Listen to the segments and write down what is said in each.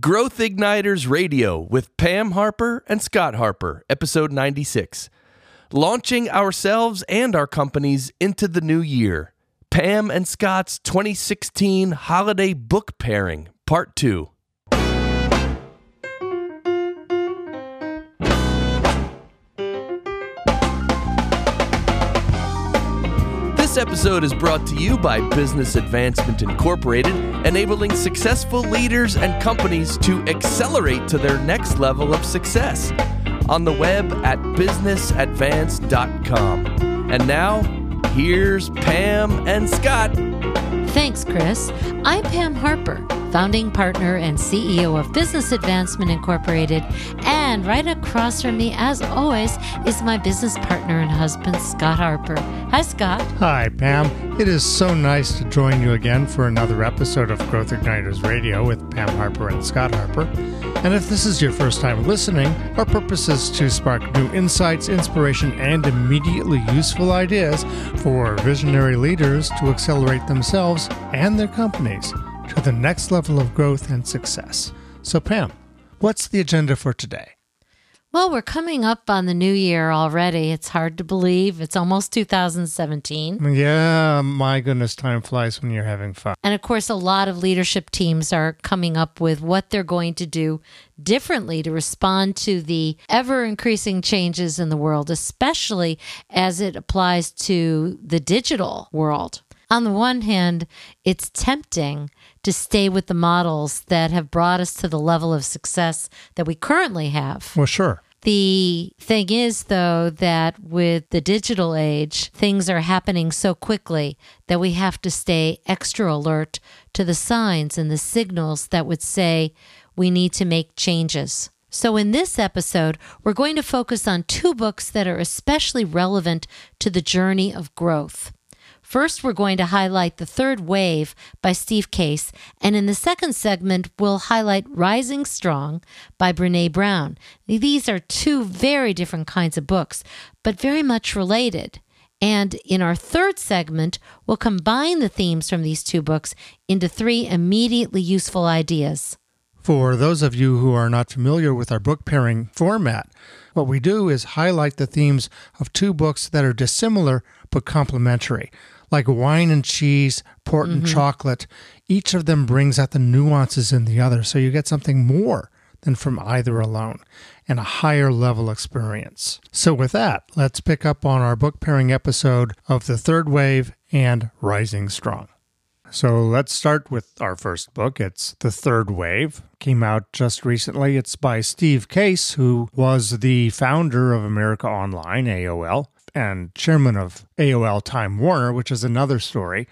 Growth Igniters Radio with Pam Harper and Scott Harper, episode 96. Launching ourselves and our companies into the new year. Pam and Scott's 2016 Holiday Book Pairing, Part 2. Episode is brought to you by Business Advancement Incorporated, enabling successful leaders and companies to accelerate to their next level of success. On the web at businessadvance.com. And now, here's Pam and Scott. Thanks, Chris. I'm Pam Harper, founding partner and CEO of Business Advancement Incorporated. And right across from me, as always, is my business partner and husband, Scott Harper. Hi, Scott. Hi, Pam. It is so nice to join you again for another episode of Growth Igniters Radio with Pam Harper and Scott Harper. And if this is your first time listening, our purpose is to spark new insights, inspiration, and immediately useful ideas for visionary leaders to accelerate themselves and their companies to the next level of growth and success. So, Pam, what's the agenda for today? Well, we're coming up on the new year already. It's hard to believe. It's almost 2017. Yeah, my goodness, time flies when you're having fun. And of course, a lot of leadership teams are coming up with what they're going to do differently to respond to the ever increasing changes in the world, especially as it applies to the digital world. On the one hand, it's tempting to stay with the models that have brought us to the level of success that we currently have. Well, sure. The thing is, though, that with the digital age, things are happening so quickly that we have to stay extra alert to the signs and the signals that would say we need to make changes. So, in this episode, we're going to focus on two books that are especially relevant to the journey of growth. First, we're going to highlight The Third Wave by Steve Case, and in the second segment, we'll highlight Rising Strong by Brene Brown. These are two very different kinds of books, but very much related. And in our third segment, we'll combine the themes from these two books into three immediately useful ideas. For those of you who are not familiar with our book pairing format, what we do is highlight the themes of two books that are dissimilar but complementary like wine and cheese, port and mm-hmm. chocolate. Each of them brings out the nuances in the other, so you get something more than from either alone and a higher level experience. So, with that, let's pick up on our book pairing episode of The Third Wave and Rising Strong. So let's start with our first book. It's The Third Wave. Came out just recently. It's by Steve Case, who was the founder of America Online, AOL, and chairman of AOL Time Warner, which is another story.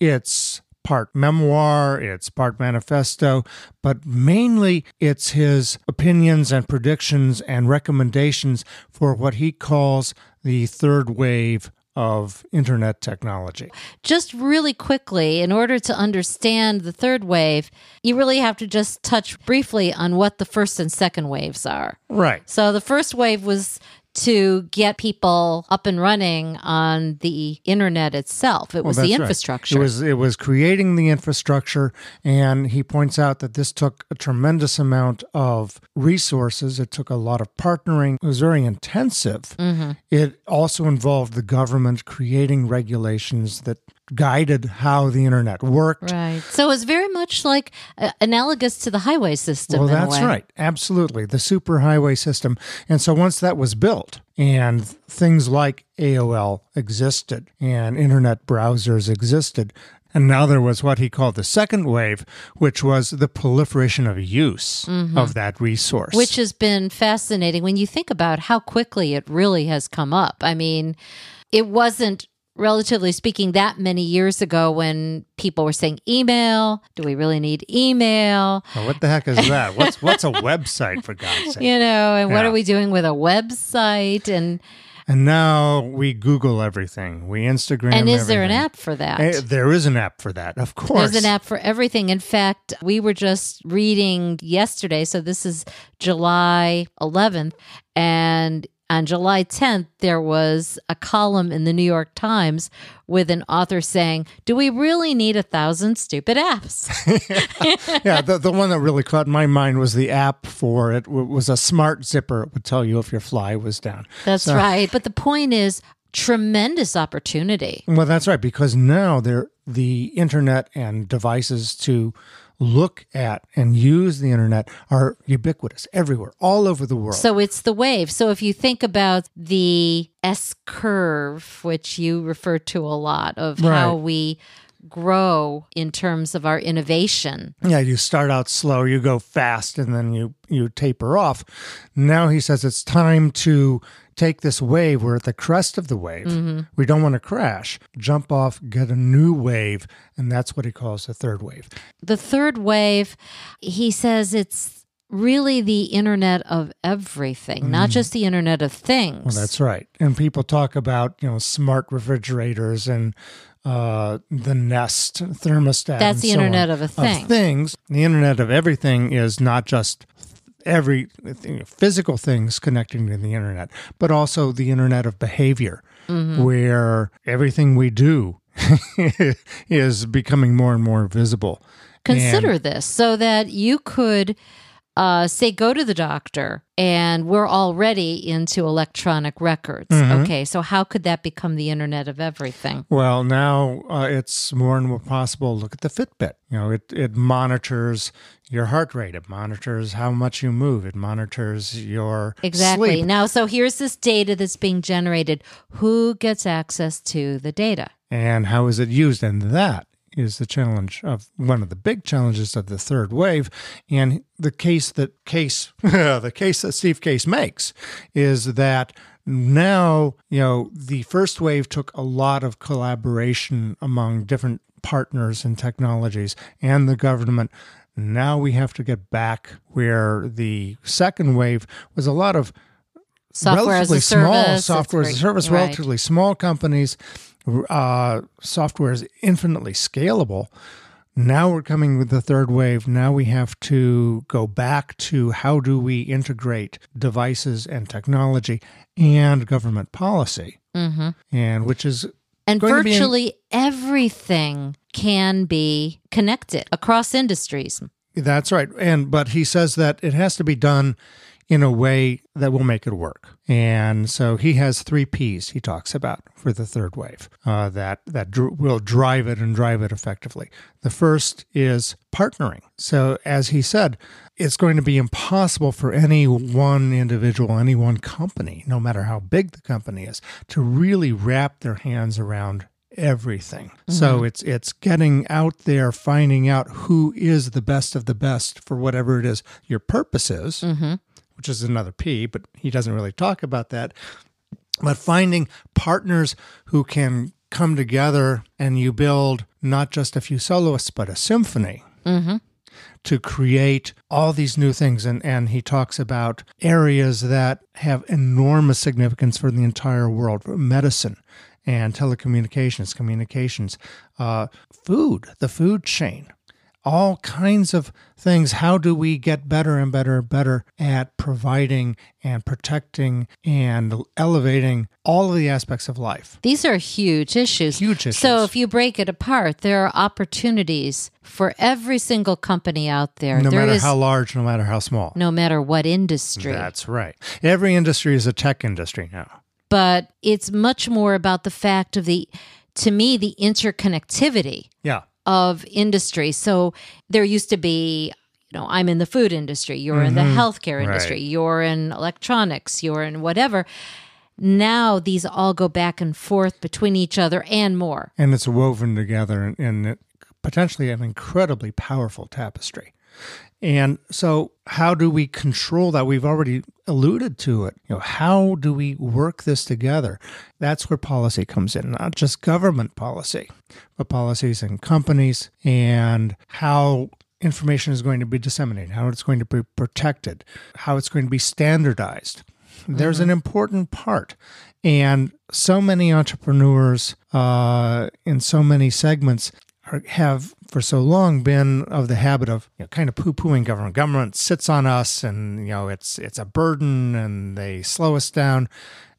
It's part memoir, it's part manifesto, but mainly it's his opinions and predictions and recommendations for what he calls the third wave of internet technology. Just really quickly, in order to understand the third wave, you really have to just touch briefly on what the first and second waves are. Right. So the first wave was to get people up and running on the internet itself. It was Well, the that's right. infrastructure. It was it was creating the infrastructure, and he points out that this took a tremendous amount of resources. It took a lot of partnering. It was very intensive. Mm-hmm. It also involved the government creating regulations that guided how the internet worked. Right. So it was very much like uh, analogous to the highway system. Well, in a that's right. Absolutely. The superhighway system. And so once that was built and things like AOL existed and internet browsers existed, and now there was what he called the second wave, which was the proliferation of use of that resource. Mm-hmm. Which has been fascinating when you think about how quickly it really has come up. I mean, it wasn't relatively speaking that many years ago when people were saying email do we really need email Now, what the heck is that? What's what's a website for God's sake? you know and what are we doing with a website and And now we Google everything. We Instagram. and is there an app for that Eh, There is an app for that, of course. There's an app for everything. In fact, we were just reading yesterday, so this is July 11th, and on July 10th, there was a column in the New York Times with an author saying, Do we really need a thousand stupid apps? yeah, the, the one that really caught my mind was the app for it was a smart zipper. It would tell you if your fly was down. That's right. But the point is, tremendous opportunity. Well, that's right, because now there the internet and devices to look at and use the internet are ubiquitous everywhere, all over the world. So it's the wave. So if you think about the S curve, which you refer to a lot of how we grow in terms of our innovation. yeah, you start out slow, you go fast, and then you you taper off. Now he says it's time to take this wave. We're at the crest of the wave. Mm-hmm. We don't want to crash. Jump off, get a new wave, and that's what he calls the third wave. The third wave, he says it's really the internet of everything, not just the internet of things. Mm. Well, that's right. And people talk about you know smart refrigerators and uh, the Nest thermostat. That's the so Internet on. of a thing. things. The Internet of everything is not just every physical things connecting to the internet, but also the Internet of behavior, Mm-hmm. where everything we do is becoming more and more visible. Consider this so that you could uh, say, go to the doctor, and we're already into electronic records. Mm-hmm. Okay, so how could that become the internet of everything? Well, now uh, it's more and more possible. Look at the Fitbit. You know, it it monitors your heart rate. It monitors how much you move. It monitors your Exactly. sleep. Now, so here's this data that's being generated. Who gets access to the data? and how is it used. And that is the challenge of one of the big challenges of the third wave. And the case that case the case that Steve Case makes is that now you know the first wave took a lot of collaboration among different partners and technologies and the government. Now we have to get back where the second wave was a lot of Software as relatively a small service. software as a service, right. relatively small companies. Uh, software is infinitely scalable. Now we're coming with the third wave. Now we have to go back to how do we integrate devices and technology and government policy, mm-hmm. and which is And going to be in- virtually everything can be connected across industries. That's right. And but he says that it has to be done in a way that will make it work. And so he has three P's he talks about for the third wave uh, that that dr- will drive it and drive it effectively. The first is partnering. So as he said, it's going to be impossible for any one individual, any one company, no matter how big the company is, to really wrap their hands around everything. Mm-hmm. So it's it's getting out there, finding out who is the best of the best for whatever it is your purpose is, mm-hmm. which is another P, but he doesn't really talk about that. But finding partners who can come together and you build not just a few soloists, but a symphony mm-hmm. to create all these new things. And, and he talks about areas that have enormous significance for the entire world medicine and telecommunications, communications, uh, food, the food chain, all kinds of things. How do we get better and better and better at providing and protecting and elevating all of the aspects of life? These are huge issues. Huge issues. So if you break it apart, there are opportunities for every single company out there. No There matter is- how large, no matter how small. no matter what industry. That's right. Every industry is a tech industry now. But it's much more about the fact of the to me the interconnectivity Yeah. of industry so there used to be you know i'm in the food industry you're in the mm-hmm. healthcare industry Right. you're in electronics you're in whatever now these all go back and forth between each other and more and it's woven together in, in potentially an incredibly powerful tapestry. And so, how do we control that? We've already alluded to it. You know, how do we work this together? That's where policy comes in, not just government policy, but policies in companies and how information is going to be disseminated, how it's going to be protected, how it's going to be standardized. There's an important part. And so many entrepreneurs uh, in so many segments are, have for so long been of the habit of you know, kind of poo-pooing government. Government sits on us, and you know it's it's a burden, and they slow us down.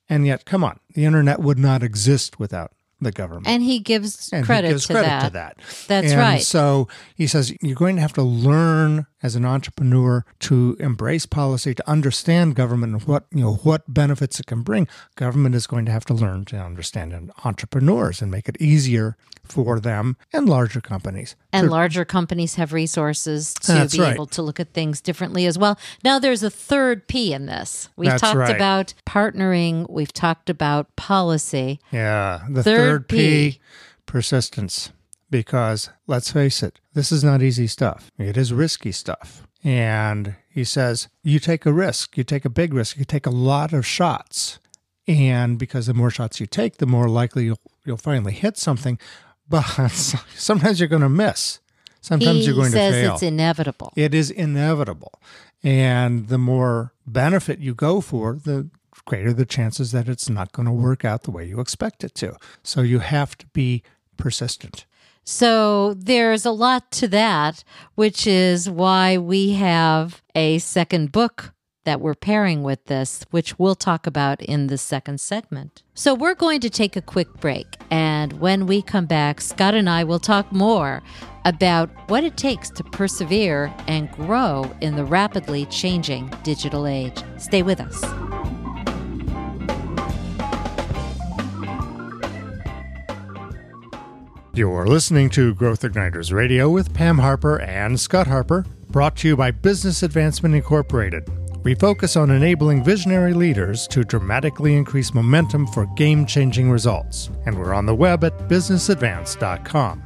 And yet, come on, the internet would not exist without the government. And he gives And he credit, gives to, credit that. to that. That's and right. So he says you're going to have to learn as an entrepreneur to embrace policy, to understand government and what you know what benefits it can bring. Government is going to have to learn to understand entrepreneurs and make it easier for them and larger companies. And to- larger companies have resources to be right. able to look at things differently as well. Now, there's a third P in this. We've That's talked right. about partnering, we've talked about policy. yeah, the Third third, P, P. persistence. Because let's face it, this is not easy stuff. It is risky stuff. And he says, you take a risk, you take a big risk, you take a lot of shots. And because the more shots you take, the more likely you'll, you'll finally hit something. But sometimes you're going to miss. Sometimes he you're going to miss. He says fail. it's inevitable. it is inevitable. And the more benefit you go for, the greater the chances that it's not going to work out the way you expect it to. So you have to be persistent. So there's a lot to that, which is why we have a second book that we're pairing with this, which we'll talk about in the second segment. So we're going to take a quick break. And when we come back, Scott and I will talk more about what it takes to persevere and grow in the rapidly changing digital age. Stay with us. You're listening to Growth Igniters Radio with Pam Harper and Scott Harper, brought to you by Business Advancement Incorporated. We focus on enabling visionary leaders to dramatically increase momentum for game changing results. And we're on the web at businessadvance.com.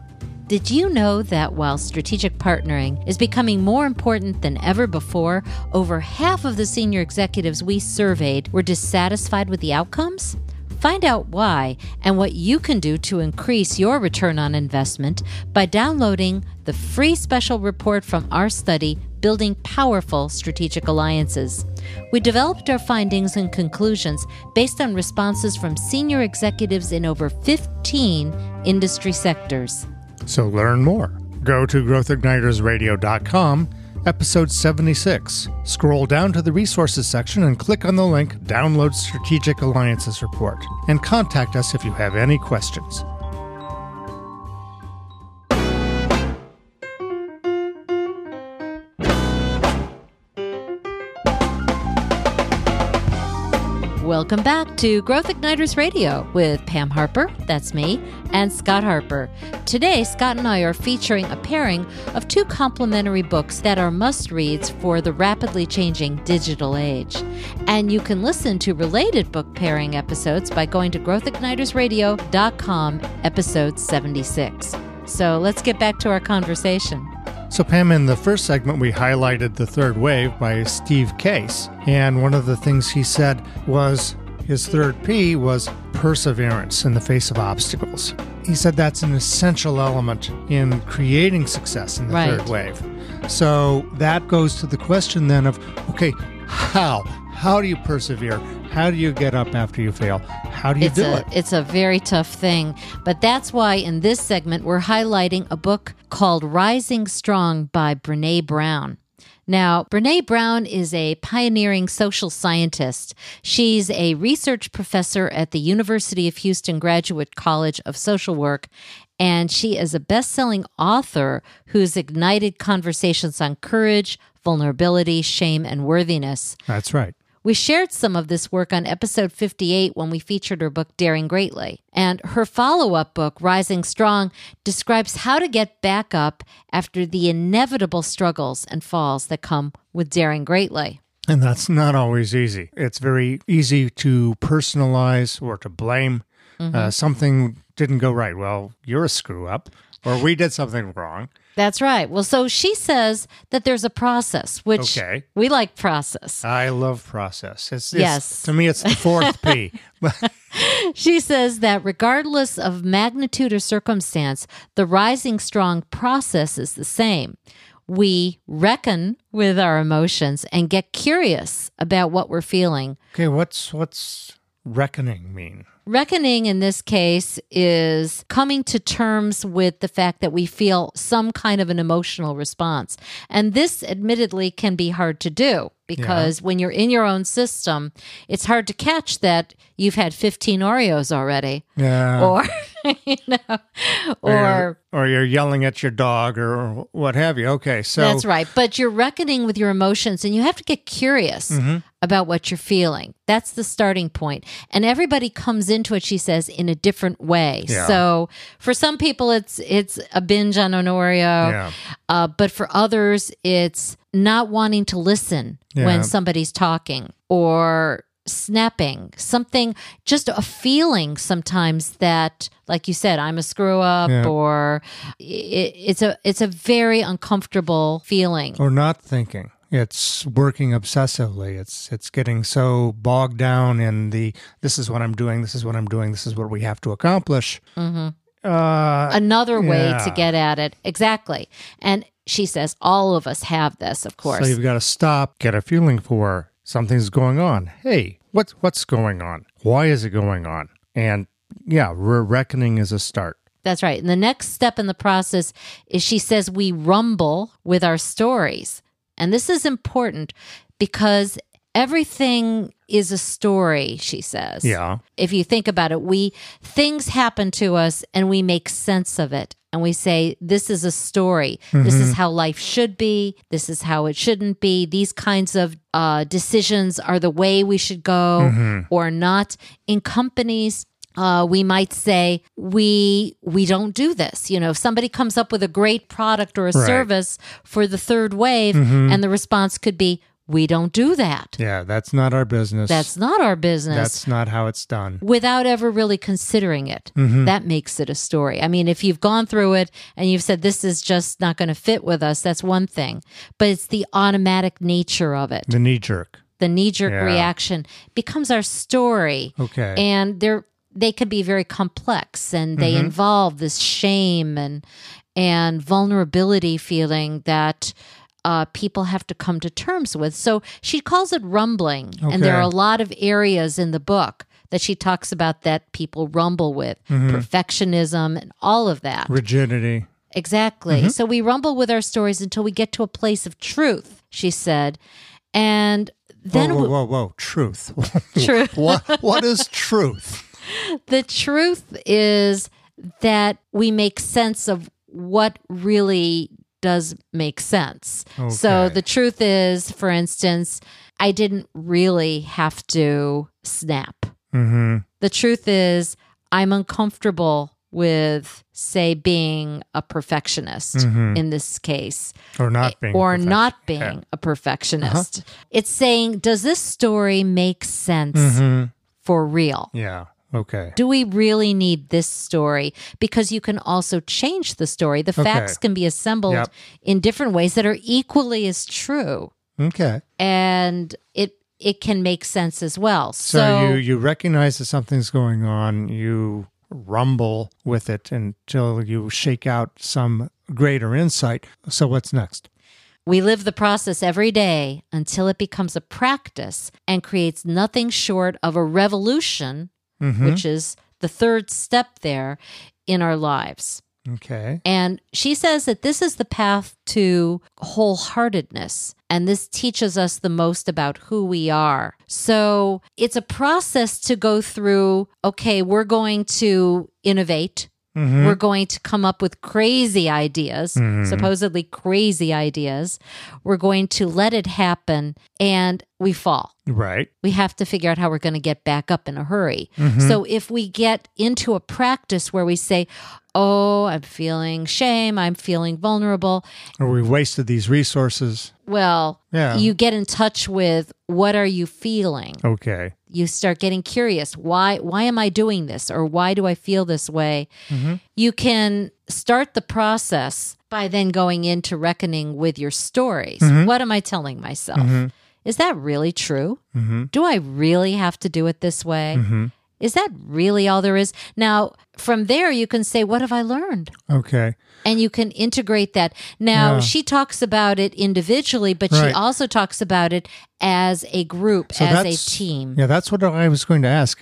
Did you know that while strategic partnering is becoming more important than ever before, over half of the senior executives we surveyed were dissatisfied with the outcomes? Find out why and what you can do to increase your return on investment by downloading the free special report from our study, Building Powerful Strategic Alliances. We developed our findings and conclusions based on responses from senior executives in over 15 industry sectors. So learn more. Go to growthignitersradio.com, episode 76. Scroll down to the resources section and click on the link Download Strategic Alliances Report and contact us if you have any questions. Welcome back to Growth Igniters Radio with Pam Harper, that's me, and Scott Harper. Today, Scott and I are featuring a pairing of two complementary books that are must reads for the rapidly changing digital age. And you can listen to related book pairing episodes by going to growthignitersradio.com, episode 76. So let's get back to our conversation. So, Pam, in the first segment, we highlighted The Third Wave by Steve Case. And one of the things he said was his third P was perseverance in the face of obstacles. He said that's an essential element in creating success in the Right. third wave. So, that goes to the question then of okay, how? How do you persevere? How do you get up after you fail? How do you it's do a it? it's a very tough thing but that's why in this segment we're highlighting a book called rising strong by brene brown now, Brene Brown is a pioneering social scientist. She's a research professor at the University of Houston Graduate College of Social Work, and she is a best selling author who's ignited conversations on courage, vulnerability, shame, and worthiness. That's right. We shared some of this work on episode 58 when we featured her book, Daring Greatly. And her follow up book, Rising Strong, describes how to get back up after the inevitable struggles and falls that come with daring greatly. And that's not always easy. It's very easy to personalize or to blame. Uh, something didn't go right. Well, you're a screw up, or we did something wrong. That's right. Well, so she says that there's a process, which Okay. we like process. I love process. It's, it's- Yes. To me, it's the fourth P. She says that regardless of magnitude or circumstance, the rising strong process is the same. We reckon with our emotions and get curious about what we're feeling. okay, what's what's reckoning mean? Reckoning in this case is coming to terms with the fact that we feel some kind of an emotional response. And this admittedly can be hard to do because when you're in your own system, it's hard to catch that you've had 15 Oreos already. Yeah. Or, you know, or you're, or you're yelling at your dog or what have you. Okay, so That's right. But you're reckoning with your emotions and you have to get curious Mm-hmm. about what you're feeling. That's the starting point. And everybody comes into it, she says, in a different way. Yeah. So for some people it's it's a binge on an Oreo. Yeah. Uh, but for others it's not wanting to listen Yeah. when somebody's talking or snapping something just a feeling sometimes that like you said i'm a screw up Yeah. or it, it's a it's a very uncomfortable feeling or not thinking. It's working obsessively. It's it's getting so bogged down in the this is what I'm doing, this is what I'm doing, this is what we have to accomplish. Uh, another way yeah. to get at it exactly and she says all of us have this of course so you've got to stop, get a feeling for something's going on. Hey, what's what's going on? Why is it going on? And yeah, re- reckoning is a start. That's right. And the next step in the process is she says we rumble with our stories. And this is important because everything is a story, she says. Yeah. If you think about it, we things happen to us and we make sense of it. And we say, this is a story. This is how life should be. This is how it shouldn't be. These kinds of uh, decisions are the way we should go or not. In companies, uh, we might say we we don't do this. You know, if somebody comes up with a great product or a Right. service for the third wave, and the response could be, "We don't do that. Yeah, that's not our business. That's not our business." that's not how it's done. without ever really considering it. Mm-hmm. That makes it a story. I mean, if you've gone through it and you've said this is just not going to fit with us, that's one thing. But it's the automatic nature of it. The knee jerk. The knee jerk Yeah. reaction becomes our story. Okay. And they're they can be very complex and they mm-hmm. involve this shame and and vulnerability feeling that uh, people have to come to terms with. So she calls it rumbling, and there are a lot of areas in the book that she talks about that people rumble with perfectionism and all of that. Rigidity. Exactly. So we rumble with our stories until we get to a place of truth, she said. And then whoa, whoa, whoa, whoa. Truth. Truth. what, what is truth? the truth is that we make sense of what really does make sense. So the truth is, for instance, I didn't really have to snap. Mm-hmm. The truth is, I'm uncomfortable with, say, being a perfectionist in this case, Or not being. a or not being Yeah. a perfectionist. It's saying, does this story make sense Mhm. for real? Yeah. Okay. Do we really need this story? Because you can also change the story. The facts can be assembled Yep. in different ways that are equally as true, Okay. and it it can make sense as well. So, So, you you recognize that something's going on. You rumble with it until you shake out some greater insight. So what's next? we live the process every day until it becomes a practice and creates nothing short of a revolution, Mm-hmm. which is the third step there in our lives. Okay. And she says that this is the path to wholeheartedness. And this teaches us the most about who we are. So it's a process to go through okay, we're going to innovate. Mm-hmm. We're going to come up with crazy ideas, mm-hmm. supposedly crazy ideas. We're going to let it happen and we fall Right. we have to figure out how we're going to get back up in a hurry. Mm-hmm. So if we get into a practice where we say, Oh, I'm feeling shame, I'm feeling vulnerable, Or we wasted these resources. well, Yeah. you get in touch with what are you feeling? Okay. You start getting curious. Why why am I doing this or why do I feel this way? Mm-hmm. You can start the process by then going into reckoning with your stories. Mm-hmm. What am I telling myself? Mm-hmm. Is that really true? Do I really have to do it this way? Is that really all there is? Now, from there, you can say, What have I learned? Okay. And you can integrate that. Now, Yeah. she talks about it individually, but she also talks about it as a group, So as a team. Yeah, that's what I was going to ask.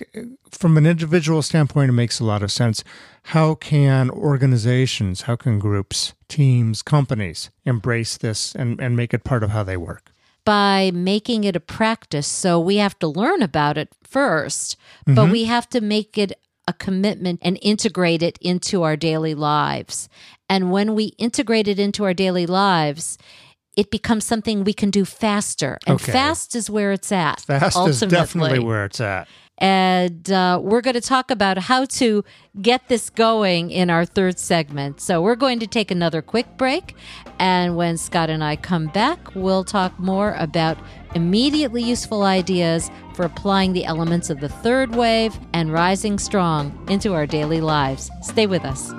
From an individual standpoint, it makes a lot of sense. How can organizations, how can groups, teams, companies embrace this and, and make it part of how they work? By making it a practice. So we have to learn about it 1st but mm-hmm. we have to make it a commitment and integrate it into our daily lives. And when we integrate it into our daily lives, it becomes something we can do faster. And Okay. fast is where it's at. Fast is definitely where it's at. And uh, we're going to talk about how to get this going in our third segment. So we're going to take another quick break. And when Scott and I come back, we'll talk more about immediately useful ideas for applying the elements of the third wave and rising strong into our daily lives. Stay with us.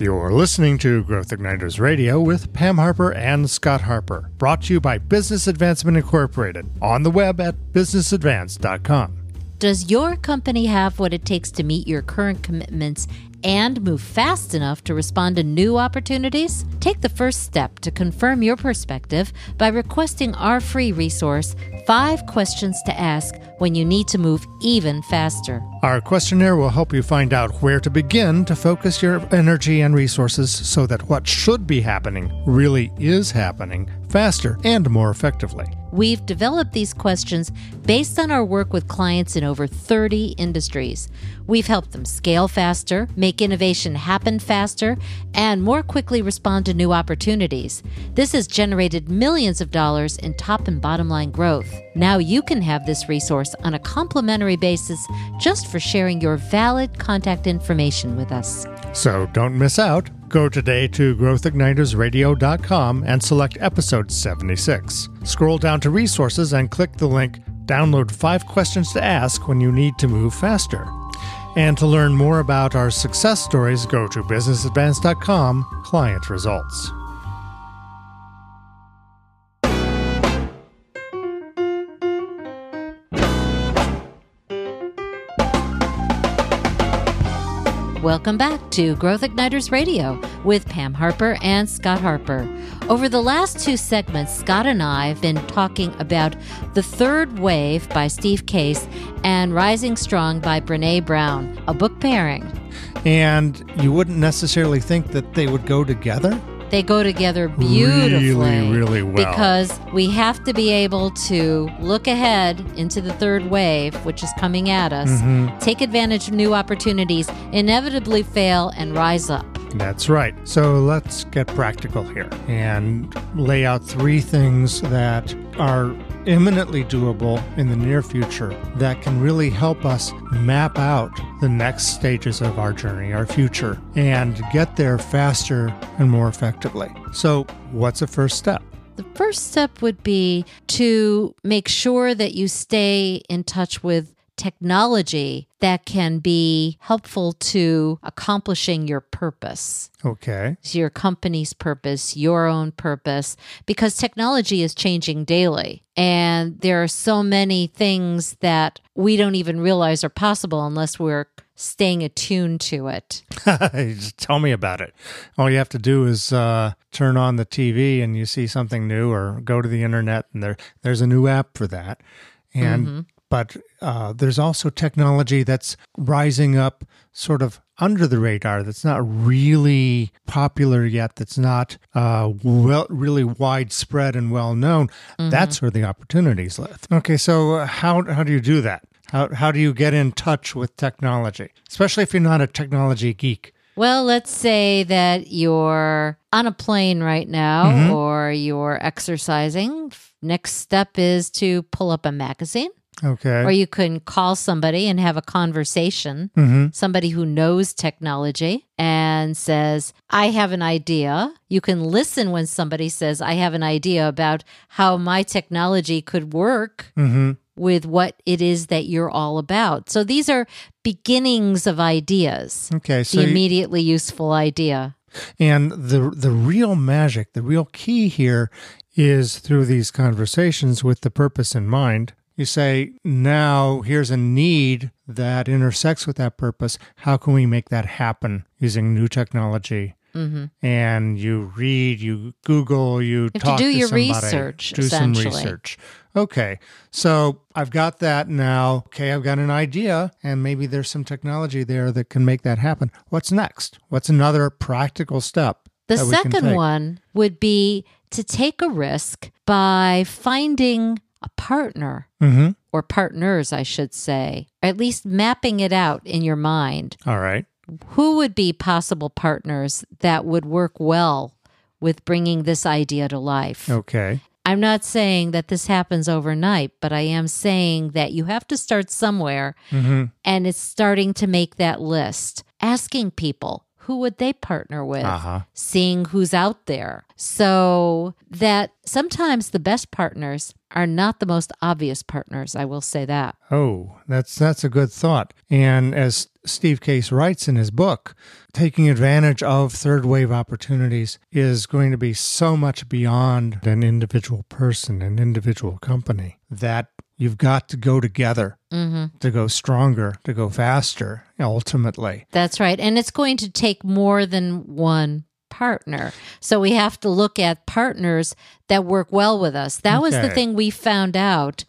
You're listening to Growth Igniters Radio with Pam Harper and Scott Harper, brought to you by Business Advancement Incorporated on the web at businessadvance.com. Does your company have what it takes to meet your current commitments and move fast enough to respond to new opportunities? Take the first step to confirm your perspective by requesting our free resource, Five Questions to Ask When You Need to Move Even Faster. Our questionnaire will help you find out where to begin to focus your energy and resources so that what should be happening really is happening faster and more effectively. We've developed these questions based on our work with clients in over 30 industries. We've helped them scale faster, make innovation happen faster, and more quickly respond to new opportunities. This has generated millions of dollars in top and bottom line growth. Now you can have this resource on a complimentary basis just for sharing your valid contact information with us. So don't miss out. Go today to growthignitersradio.com and select episode 76. Scroll down to resources and click the link Download 5 Questions to Ask when you need to move faster. And to learn more about our success stories, go to businessadvance.com client results. Welcome back to Growth Igniters Radio with Pam Harper and Scott Harper. Over the last two segments, Scott and I have been talking about The Third Wave by Steve Case and Rising Strong by Brene Brown, a book pairing. And you wouldn't necessarily think that they would go together. They go together beautifully. Really, really well. Because we have to be able to look ahead into the third wave, which is coming at us, Mm-hmm. take advantage of new opportunities, inevitably fail, and rise up. That's right. So let's get practical here and lay out three things that are imminently doable in the near future that can really help us map out the next stages of our journey, our future, and get there faster and more effectively. So, what's the first step? The first step would be to make sure that you stay in touch with technology that can be helpful to accomplishing your purpose. Okay. your company's purpose, your own purpose, because technology is changing daily. And there are so many things that we don't even realize are possible unless we're staying attuned to it. Just tell me about it. All you have to do is uh, turn on the TV and you see something new, or go to the internet and there there's a new app for that. And but uh, there's also technology that's rising up, sort of under the radar. That's not really popular yet. That's not uh, well, really widespread and well known. That's where the opportunities live. Okay, so uh, how how do you do that? How how do you get in touch with technology, especially if you're not a technology geek? Well, let's say that you're on a plane right now or you're exercising. Next step is to pull up a magazine. Okay. Or you can call somebody and have a conversation, mm-hmm. somebody who knows technology and says, I have an idea. You can listen when somebody says, I have an idea about how my technology could work mm-hmm. with what it is that you're all about. So these are beginnings of ideas, okay. So the you- immediately useful idea. and the the real magic, the real key here is through these conversations with the purpose in mind. You say, now here's a need that intersects with that purpose. How can we make that happen using new technology? Mm-hmm. And you read, you Google, you, have to talk do your somebody, research, do some research. Okay, so I've got that now. Okay, I've got an idea, and maybe there's some technology there that can make that happen. What's next? What's another practical step? The that we can second one would be to take a risk by finding a partner Mhm. or partners, I should say, or at least mapping it out in your mind. All right. Who would be possible partners that would work well with bringing this idea to life? Okay. I'm not saying that this happens overnight, but I am saying that you have to start somewhere hmm and it's starting to make that list. Asking people who would they partner with, Uh-huh. seeing who's out there. So that sometimes the best partners are not the most obvious partners. I will say that. Oh, that's that's a good thought. And as Steve Case writes in his book, taking advantage of third wave opportunities is going to be so much beyond an individual person, an individual company that you've got to go together to go stronger, to go faster, ultimately. That's right. And it's going to take more than one partner. So we have to look at partners that work well with us. That was the thing we found out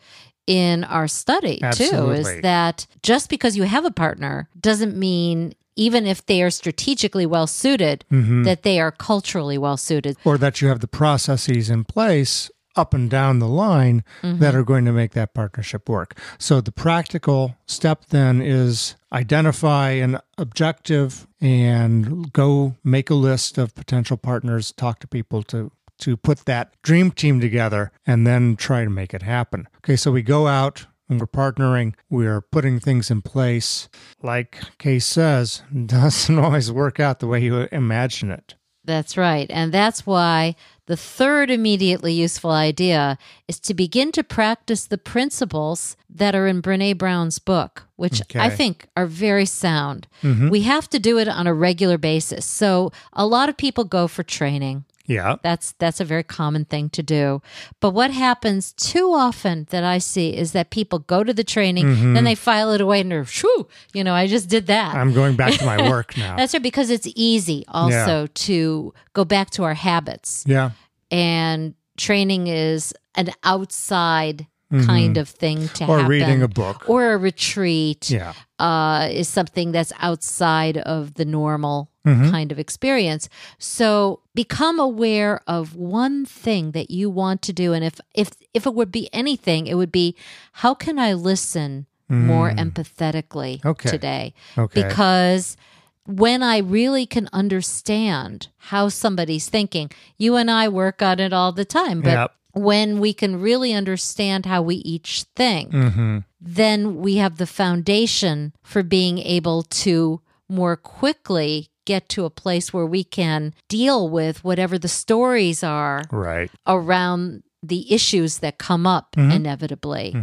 in our study too is that just because you have a partner doesn't mean even if they are strategically well suited Mm-hmm. that they are culturally well suited. Or that you have the processes in place up and down the line that mm-hmm. are going to make that partnership work. So the practical step then is identify an objective and go make a list of potential partners, talk to people to to put that dream team together and then try to make it happen. Okay, so we go out and we're partnering, we're putting things in place. Like Case says, doesn't always work out the way you imagine it. That's right. And that's why the third immediately useful idea is to begin to practice the principles that are in Brene Brown's book, which I think are very sound. Mm-hmm. We have to do it on a regular basis. So a lot of people go for training. Yeah. That's that's a very common thing to do. But what happens too often that I see is that people go to the training, then mm-hmm. they file it away and they're shoo, you know, I just did that. I'm going back to my work now. That's right, because it's easy also to go back to our habits. yeah. And training is an outside kind of thing to Mm-hmm. Or reading a book. Or a retreat Yeah. uh, is something that's outside of the normal Mm-hmm. kind of experience. So become aware of one thing that you want to do, and if if if it would be anything, it would be how can I listen more empathetically Mm. Okay. today? Okay. Because when I really can understand how somebody's thinking, you and I work on it all the time, but Yep. When we can really understand how we each think, Mm-hmm. then we have the foundation for being able to more quickly get to a place where we can deal with whatever the stories are Right. around the issues that come up Mm-hmm. inevitably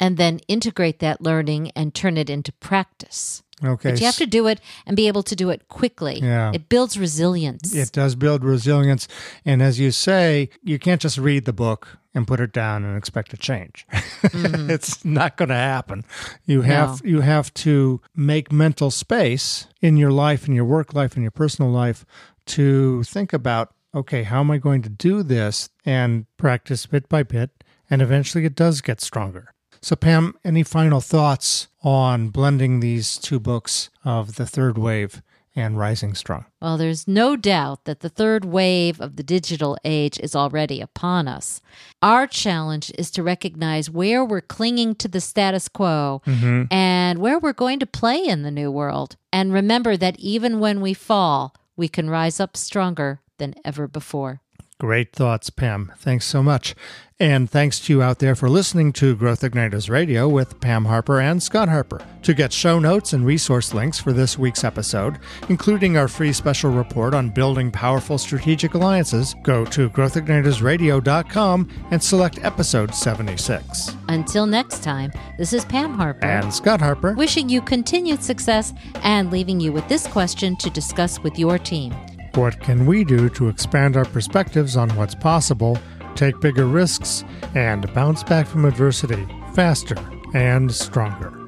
and then integrate that learning and turn it into practice. Okay. But you have to do it and be able to do it quickly. Yeah. It builds resilience. It does build resilience. And as you say, you can't just read the book and put it down and expect to change. Mm-hmm. it's not going to happen. You have you have to make mental space in your life, in your work life, in your personal life to think about, okay, how am I going to do this and practice bit by bit and eventually it does get stronger. So Pam, any final thoughts on blending these two books of The Third Wave and Rising Strong? Well, there's no doubt that the third wave of the digital age is already upon us. Our challenge is to recognize where we're clinging to the status quo mm-hmm. and where we're going to play in the new world. And remember that even when we fall, we can rise up stronger than ever before. Great thoughts, Pam. Thanks so much. And thanks to you out there for listening to Growth Igniters Radio with Pam Harper and Scott Harper. To get show notes and resource links for this week's episode, including our free special report on building powerful strategic alliances, go to growthignitersradio.com and select episode 76. Until next time, this is Pam Harper. And Scott Harper, Wishing you continued success and leaving you with this question to discuss with your team. What can we do to expand our perspectives on what's possible take bigger risks, and bounce back from adversity faster and stronger.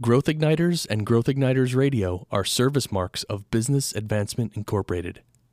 Growth Igniters and Growth Igniters Radio are service marks of Business Advancement Incorporated.